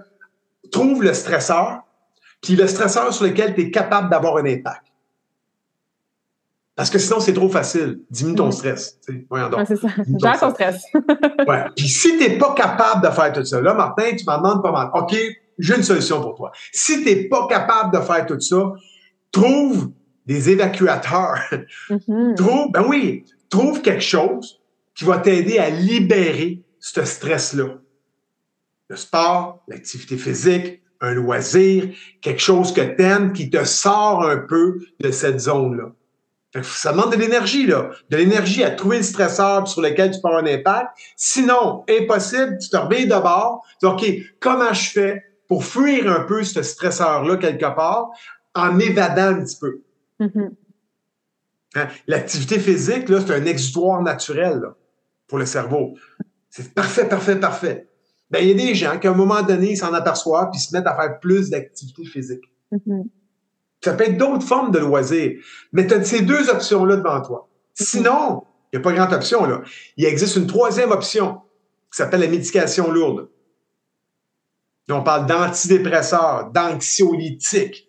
trouve le stresseur, puis le stresseur sur lequel tu es capable d'avoir un impact. Parce que sinon, c'est trop facile. Diminue ton mm. stress. Voyons donc. c'est ça. Gère ton stress. ouais. Puis si tu n'es pas capable de faire tout ça, là, Martin, tu m'en demandes pas mal. OK, j'ai une solution pour toi. Si tu n'es pas capable de faire tout ça, trouve des évacuateurs. Mhm. trouve, ben oui, trouve quelque chose qui va t'aider à libérer ce stress-là. Le sport, l'activité physique, un loisir, quelque chose que t'aimes qui te sort un peu de cette zone-là. Ça demande de l'énergie, là. De l'énergie à trouver le stresseur sur lequel tu peux avoir un impact. Sinon, impossible, tu te remets de bord. Tu dis, OK, comment je fais pour fuir un peu ce stresseur-là quelque part en m'évadant un petit peu? Mhm. Hein? L'activité physique, là, c'est un exutoire naturel là, pour le cerveau. C'est parfait, parfait, parfait. Ben, il y a des gens qui, à un moment donné, ils s'en aperçoivent puis se mettent à faire plus d'activité physique. Mhm. Ça peut être d'autres formes de loisirs, mais tu as ces deux options-là devant toi. Sinon, il n'y a pas grande option. Là. Il existe une troisième option qui s'appelle la médication lourde. Et on parle d'antidépresseurs, d'anxiolytiques,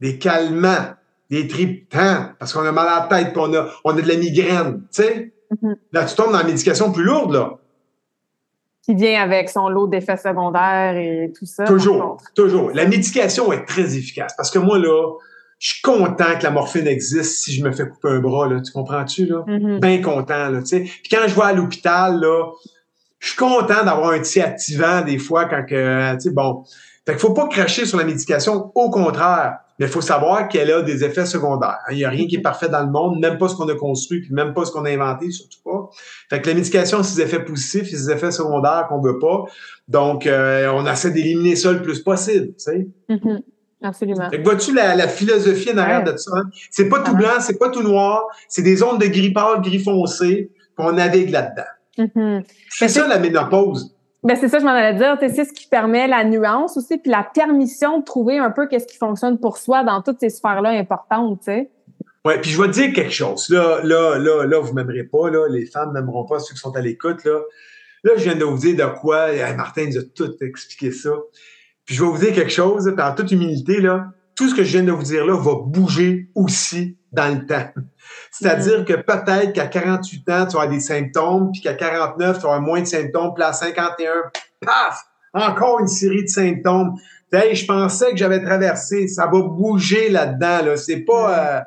des calmants, des triptans, parce qu'on a mal à la tête, qu'on a, on a de la migraine. Tu sais? Mhm. Là, tu tombes dans la médication plus lourde, là. Qui vient avec son lot d'effets secondaires et tout ça. Toujours, toujours. La médication est très efficace parce que moi, là, je suis content que la morphine existe si je me fais couper un bras, là. Tu comprends-tu, là? Mhm. Bien content, là, tu sais. Puis quand je vais à l'hôpital, là, je suis content d'avoir un petit activant des fois quand que, tu sais, bon. Fait qu'il faut pas cracher sur la médication, au contraire. Mais il faut savoir qu'elle a des effets secondaires. Il n'y a rien qui est parfait dans le monde, même pas ce qu'on a construit, puis même pas ce qu'on a inventé, surtout pas. Fait que la médication a ses effets positifs et ses effets secondaires qu'on veut pas. Donc, euh, on essaie d'éliminer ça le plus possible, tu sais. Mhm. Absolument. Fait que vois-tu la, la philosophie en arrière Ouais. de ça? hein? C'est pas tout Ah. blanc, c'est pas tout noir, c'est des ondes de gris pâle, gris foncé, puis on navigue là-dedans. Mhm. C'est ça la ménopause. Ben c'est ça, je m'en allais dire. C'est ce qui permet la nuance aussi, puis la permission de trouver un peu qu'est-ce qui fonctionne pour soi dans toutes ces sphères-là importantes, tu sais. Ouais, puis je vais te dire quelque chose. Là, là, là, là, vous m'aimerez pas, là, les femmes m'aimeront pas, ceux qui sont à l'écoute, là. Là, je viens de vous dire de quoi, hey, Martin nous a tout expliqué ça. Puis je vais vous dire quelque chose, en toute humilité, là, tout ce que je viens de vous dire là va bouger aussi dans le temps. C'est-à-dire que peut-être qu'à 48 ans, tu avoir des symptômes, puis qu'à 49, tu avoir moins de symptômes, puis à 51, paf! Encore une série de symptômes. Hey, je pensais que j'avais traversé. Ça va bouger là-dedans, là. C'est pas... euh,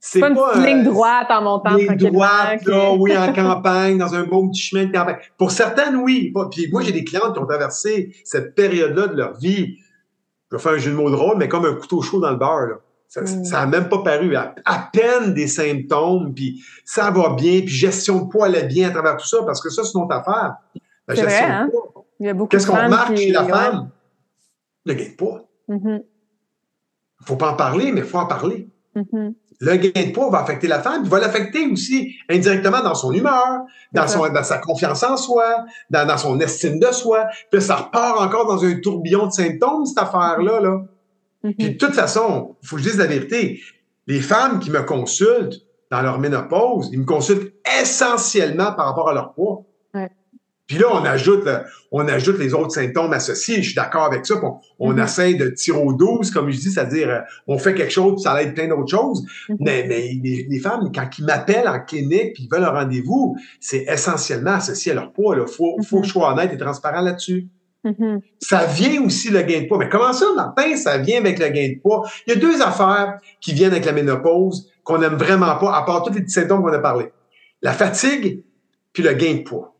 C'est pas une petite euh, ligne droite en montant ligne droite, là, oui, en campagne, dans un beau petit chemin de campagne. Pour certaines, oui. Puis moi, j'ai des clientes qui ont traversé cette période-là de leur vie. Je vais faire un jeu de mots drôle, mais comme un couteau chaud dans le beurre, là. Ça Mm. n'a même pas paru. À, à peine des symptômes, puis ça va bien, puis gestion de poids allait bien à travers tout ça, parce que ça, c'est une autre affaire. La gestion vrai, de hein? poids. Il y a beaucoup Qu'est-ce de qu'on remarque qui- chez la ouais. femme? Le gain de poids. Mhm, faut pas en parler, mais il faut en parler. mhm. Le gain de poids va affecter la femme, il va l'affecter aussi indirectement dans son humeur, dans, son, dans sa confiance en soi, dans, dans son estime de soi. Puis ça repart encore dans un tourbillon de symptômes, cette affaire-là. Là. Mhm. Puis de toute façon, il faut que je dise la vérité. Les femmes qui me consultent dans leur ménopause, ils me consultent essentiellement par rapport à leur poids. Puis là, on ajoute, le- on ajoute les autres symptômes associés. Je suis d'accord avec ça. On, on Mhm. essaie de tirer au 12, comme je dis, c'est-à-dire euh, on fait quelque chose, puis ça aide plein d'autres choses. Mhm. Mais, mais les, les femmes, quand ils m'appellent en clinique puis ils veulent un rendez-vous, c'est essentiellement associé à leur poids. Il faut, faut Mhm. que je sois honnête et transparent là-dessus. Ça vient aussi le gain de poids. Mais comment ça, Martin, ça vient avec le gain de poids? Il y a deux affaires qui viennent avec la ménopause qu'on n'aime vraiment pas, à part tous les petits symptômes qu'on a parlé. La fatigue puis le gain de poids.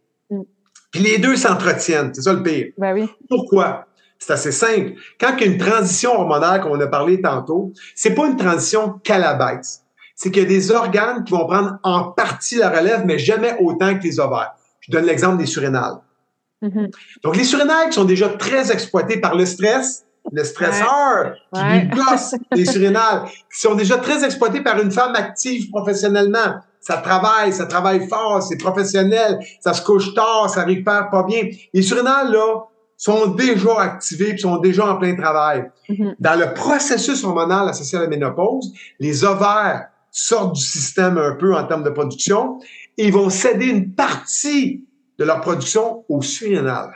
Puis les deux s'entretiennent. C'est ça le pire. Ben oui. Pourquoi? C'est assez simple. Quand il y a une transition hormonale, comme on a parlé tantôt, c'est pas une transition qu'à la baisse. C'est qu'il y a des organes qui vont prendre en partie la relève, mais jamais autant que les ovaires. Je donne l'exemple des surrénales. Mhm. Donc, les surrénales qui sont déjà très exploités par le stress, le stresseur qui Ouais. lui gosse les surrénales, qui sont déjà très exploités par une femme active professionnellement. Ça travaille, ça travaille fort, c'est professionnel, ça se couche tard, ça récupère pas bien. Les surrénales, là, sont déjà activés puis sont déjà en plein travail. Mhm. Dans le processus hormonal associé à la ménopause, les ovaires sortent du système un peu en termes de production et ils vont céder une partie de leur production aux surrénales.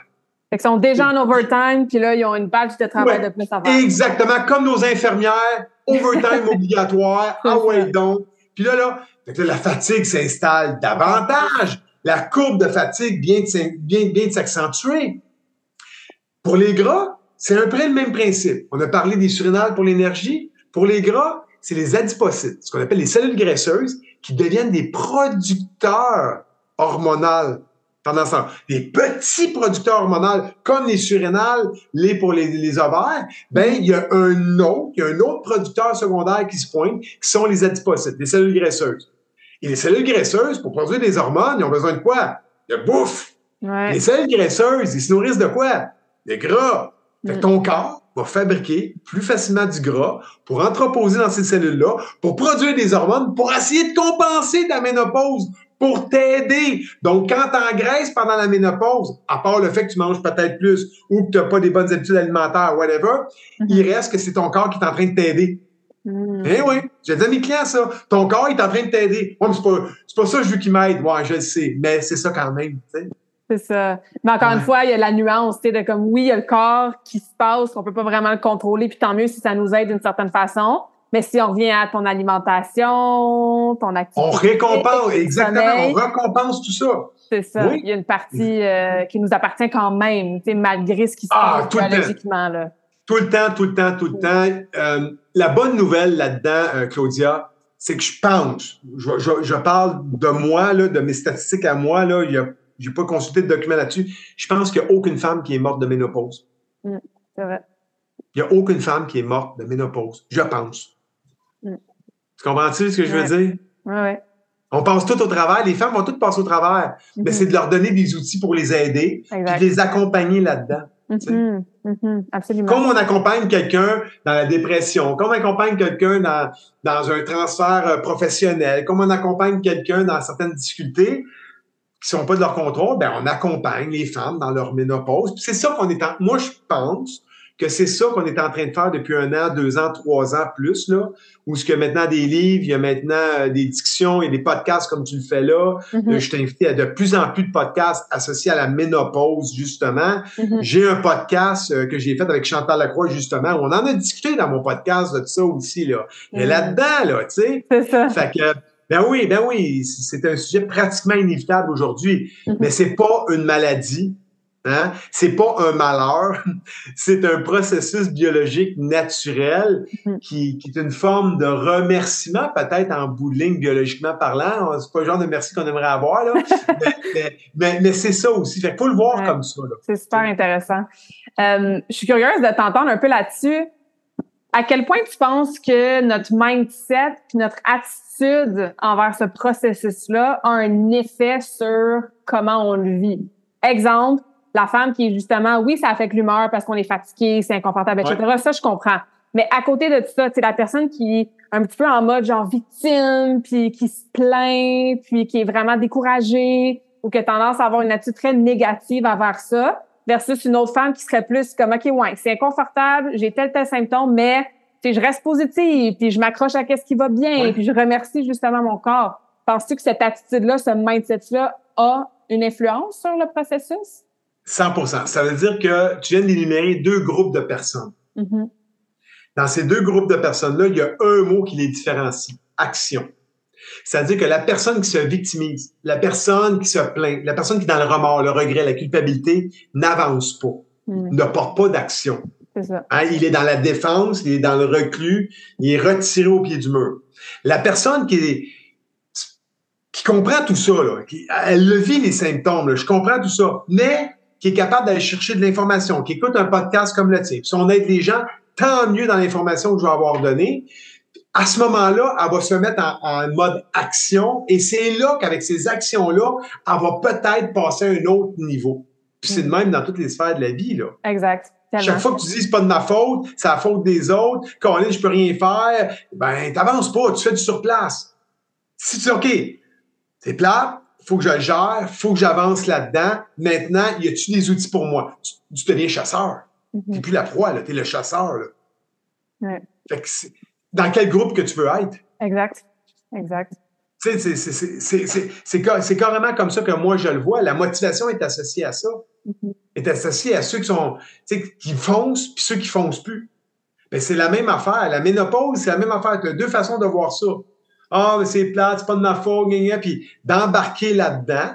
Fait qu'ils sont déjà en overtime, puis là, ils ont une badge de travail Ouais. de plus à faire. Exactement, comme nos infirmières, overtime obligatoire, ah ouais donc. Puis là, là, la fatigue s'installe davantage. La courbe de fatigue vient de, s'accentuer. Pour les gras, c'est un peu le même principe. On a parlé des surrénales pour l'énergie. Pour les gras, c'est les adipocytes, ce qu'on appelle les cellules graisseuses, qui deviennent des producteurs hormonaux pendant ce temps. Des petits producteurs hormonaux, comme les surrénales, les pour les, les ovaires, ben, il y a un autre, il y a un autre producteur secondaire qui se pointe, qui sont les adipocytes, les cellules graisseuses. Et les cellules graisseuses, pour produire des hormones, ils ont besoin de quoi? De bouffe. Les cellules graisseuses, ils se nourrissent de quoi? De gras. Fait que ton corps va fabriquer plus facilement du gras pour entreposer dans ces cellules-là, pour produire des hormones, pour essayer de compenser ta ménopause, pour t'aider. Donc, quand t'engraisses pendant la ménopause, à part le fait que tu manges peut-être plus ou que tu n'as pas des bonnes habitudes alimentaires, whatever, mm-hmm. il reste que c'est ton corps qui est en train de t'aider. Mm. Eh oui, j'ai dit à mes clients ça. Ton corps est en train de t'aider. Ouais, mais c'est pas, pas ça que je veux qu'il m'aide. Ouais, je le sais, mais c'est ça quand même. C'est ça. Mais encore une fois, il y a la nuance, tu sais, de comme oui, il y a le corps qui se passe, on peut pas vraiment le contrôler, puis tant mieux si ça nous aide d'une certaine façon. Mais si on revient à ton alimentation, ton activité. On récompense, exactement, on récompense tout ça. C'est ça. Il y a une partie euh, qui nous appartient quand même, tu sais, malgré ce qui se ah, passe biologiquement. Là. Tout le temps, tout le temps, tout le temps. Euh, la bonne nouvelle là-dedans, euh, Claudia, c'est que je pense, je, je, je, parle de moi, là, de mes statistiques à moi, là, il y a j'ai pas consulté de document là-dessus. Je pense qu'il n'y a aucune femme qui est morte de ménopause. Mm, c'est vrai. Il n'y a aucune femme qui est morte de ménopause. Je pense. Mm. Tu comprends-tu ce que je veux dire? Oui, oui. On passe tout au travers. Les femmes vont toutes passer au travers. Mais mm-hmm. c'est de leur donner des outils pour les aider et de les accompagner là-dedans. Mm-hmm. Mm-hmm. Comme on accompagne quelqu'un dans la dépression, comme on accompagne quelqu'un dans, un transfert euh, professionnel, comme on accompagne quelqu'un dans certaines difficultés, qui sont pas de leur contrôle, ben on accompagne les femmes dans leur ménopause. C'est ça qu'on est en, moi je pense que c'est ça qu'on est en train de faire depuis un an, deux ans, trois ans plus là, où ce que maintenant des livres, il y a maintenant euh, des discussions et des podcasts comme tu le fais là. Mm-hmm. Je t'ai invité à de plus en plus de podcasts associés à la ménopause justement. Mm-hmm. J'ai un podcast euh, que j'ai fait avec Chantal Lacroix justement. Où on en a discuté dans mon podcast de ça aussi là. Mais mm-hmm. là-dedans là, tu sais. C'est ça. Fait que ben oui, ben oui, c'est un sujet pratiquement inévitable aujourd'hui, mais c'est pas une maladie, hein? C'est pas un malheur, c'est un processus biologique naturel mm-hmm. qui, qui, est une forme de remerciement, peut-être en bout de ligne biologiquement parlant. C'est pas le genre de merci qu'on aimerait avoir là, mais, mais, c'est ça aussi. Fait qu'il faut le voir comme ça. C'est super intéressant. Euh, je suis curieuse de t'entendre un peu là-dessus. À quel point tu penses que notre mindset, notre attitude envers ce processus-là a un effet sur comment on le vit? Exemple, la femme qui est justement, oui, ça affecte l'humeur parce qu'on est fatigué, c'est inconfortable, etc. Ça, je comprends. Mais à côté de tout ça, c'est la personne qui est un petit peu en mode genre victime, puis qui se plaint, puis qui est vraiment découragée, ou qui a tendance à avoir une attitude très négative envers ça, versus une autre femme qui serait plus comme, OK, ouais, c'est inconfortable, j'ai tel, tel symptôme, mais je reste positive, puis je m'accroche à ce qui va bien, puis je remercie justement mon corps. Penses-tu que cette attitude-là, ce mindset-là a une influence sur le processus? 100% Ça veut dire que tu viens d'énumérer deux groupes de personnes. Mm-hmm. Dans ces deux groupes de personnes-là, il y a un mot qui les différencie, action. C'est-à-dire que la personne qui se victimise, la personne qui se plaint, la personne qui est dans le remords, le regret, la culpabilité, n'avance pas, mm. ne porte pas d'action. Hein, il est dans la défense, il est dans le reclus, il est retiré au pied du mur. La personne qui est, qui comprend tout ça, là, qui, elle le vit les symptômes, je comprends tout ça, mais qui est capable d'aller chercher de l'information, qui écoute un podcast comme le tien. Si on aide les gens, tant mieux dans l'information que je vais avoir donnée. À ce moment-là, elle va se mettre en, mode action et c'est là qu'avec ces actions-là, elle va peut-être passer à un autre niveau. Puis c'est de même dans toutes les sphères de la vie. Là. Exact. Chaque fois que tu dis c'est pas de ma faute, c'est la faute des autres, Colin, je peux rien faire, ben t'avances pas, tu fais du surplace. Si tu dis OK, c'est plat, faut que je le gère, faut que j'avance là-dedans. Maintenant, y a-tu des outils pour moi? Tu, deviens chasseur. Mm T'es plus la proie, là, t'es le chasseur. Là. Ouais. Fait que dans quel groupe que tu veux être? Exact. Exact. Tu c'est carrément comme ça que moi je le vois. La motivation est associée à ça. Mm-hmm. Est associée à ceux qui sont, qui foncent puis ceux qui foncent plus. Mais c'est la même affaire. La ménopause, c'est la même affaire. Tu as deux façons de voir ça. Ah, mais c'est plate, c'est pas de ma faute, puis d'embarquer là-dedans,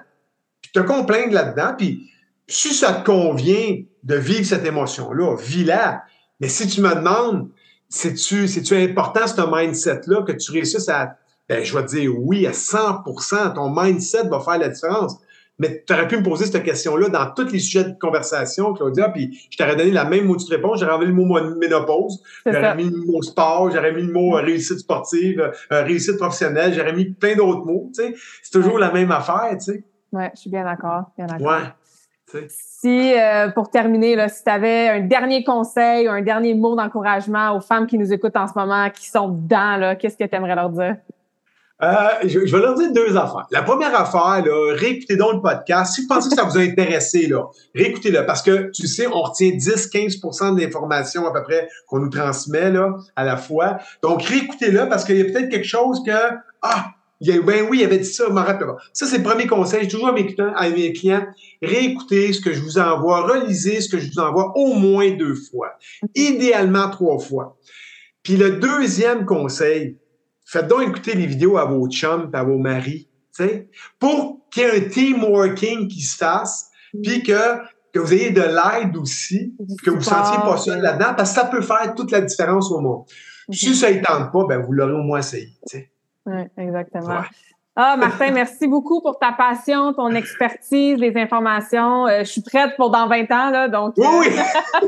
puis te complaindre là-dedans, puis si ça te convient de vivre cette émotion-là, vis-la. Mais si tu me demandes, c'est-tu, c'est-tu important, ce mindset-là, que tu réussisses à, ben, je vais te dire oui à 100% ton mindset va faire la différence. Mais tu aurais pu me poser cette question-là dans tous les sujets de conversation, Claudia, puis je t'aurais donné la même mot de réponse. J'aurais enlevé le mot ménopause, j'aurais mis le mot sport, j'aurais mis le mot euh, réussite sportive, euh, réussite professionnelle, j'aurais mis plein d'autres mots. C'est toujours la même affaire. Oui, je suis bien d'accord. Bien d'accord. Ouais. Si, euh, pour terminer, là, si tu avais un dernier conseil ou un dernier mot d'encouragement aux femmes qui nous écoutent en ce moment, qui sont dedans, qu'est-ce que tu aimerais leur dire? Euh, je, vais leur dire deux affaires. La première affaire, là, réécoutez donc le podcast. Si vous pensez que ça vous a intéressé, là, réécoutez-le parce que tu sais, on retient 10-15% de l'information à peu près qu'on nous transmet là, à la fois. Donc, réécoutez-le parce qu'il y a peut-être quelque chose que Ah, il y a, ben oui, il avait dit ça, je m'en rappelle pas. Ça, c'est le premier conseil. Je toujours à mes, clients, à mes clients, réécoutez ce que je vous envoie, relisez ce que je vous envoie au moins deux fois. Idéalement trois fois. Puis le deuxième conseil, Faites donc écouter les vidéos à vos chums et à vos maris, sais, pour qu'il y ait un team working qui se fasse, puis que, que vous ayez de l'aide aussi, que vous ne sentiez pas seul là-dedans, parce que ça peut faire toute la différence au monde. Si ça ne tente pas, ben vous l'aurez au moins essayé. Oui, exactement. Ah, Martin, merci beaucoup pour ta passion, ton expertise, les informations. Euh, je suis prête pour dans 20 ans, là, donc. Oui, oui! Euh,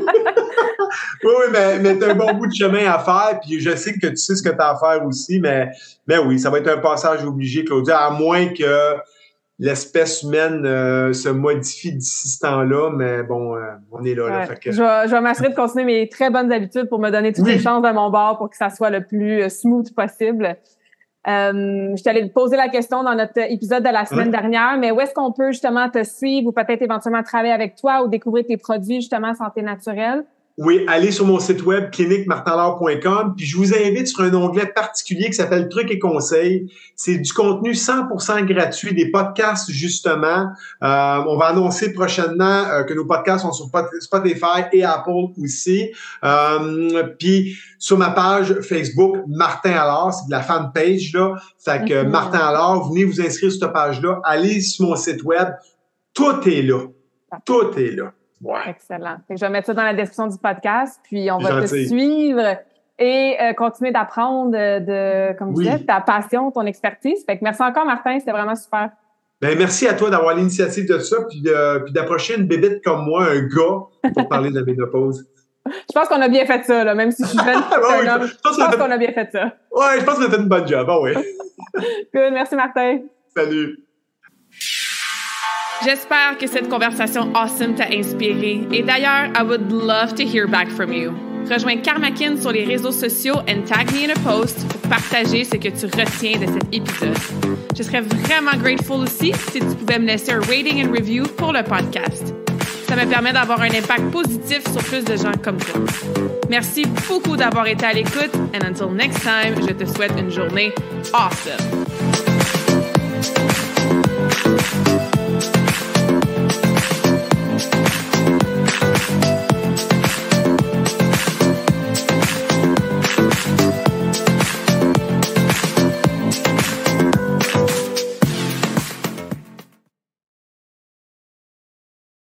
oui, oui, mais, mais tu as un bon bout de chemin à faire, puis je sais que tu sais ce que tu as à faire aussi, mais, mais oui, ça va être un passage obligé, Claudia, à moins que l'espèce humaine euh, se modifie d'ici ce temps-là, mais bon, on est là. là je vais, je vais m'assurer de continuer mes très bonnes habitudes pour me donner toutes les chances de mon bord pour que ça soit le plus smooth possible. Euh, je t'allais poser la question dans notre épisode de la semaine dernière, mais où est-ce qu'on peut justement te suivre ou peut-être éventuellement travailler avec toi ou découvrir tes produits justement santé naturelle? Oui, allez sur mon site web cliniquemartinlard.com, puis je vous invite sur un onglet particulier qui s'appelle Trucs et conseils. C'est du contenu 100% gratuit, des podcasts justement. Euh, on va annoncer prochainement euh, que nos podcasts sont sur Spotify et Apple aussi. Euh, puis sur ma page Facebook, Martin Allard, c'est de la fanpage là. Fait que Martin Allard, venez vous inscrire sur cette page-là. Allez sur mon site web, tout est là. Tout est là. Excellent. je vais mettre ça dans la description du podcast, puis on va te suivre et euh, continuer d'apprendre de, comme tu disais, ta passion, ton expertise. Fait que merci encore, Martin, c'était vraiment super. Ben, merci à toi d'avoir l'initiative de ça, puis, d'approcher une bébête comme moi, un gars, pour parler de la ménopause. Je pense qu'on a bien fait ça, là, même si je suis jeune, je pense, qu'on a bien fait ça. Ouais, je pense qu'on a fait une bonne job, ah oui. Good, merci Martin. Salut. J'espère que cette conversation awesome t'a inspiré. Et d'ailleurs, I would love to hear back from you. Rejoins Karmakin sur les réseaux sociaux and tag me in a post pour partager ce que tu retiens de cet épisode. Je serais vraiment grateful aussi si tu pouvais me laisser un rating and review pour le podcast. Ça me permet d'avoir un impact positif sur plus de gens comme toi. Merci beaucoup d'avoir été à l'écoute and until next time, je te souhaite une journée awesome.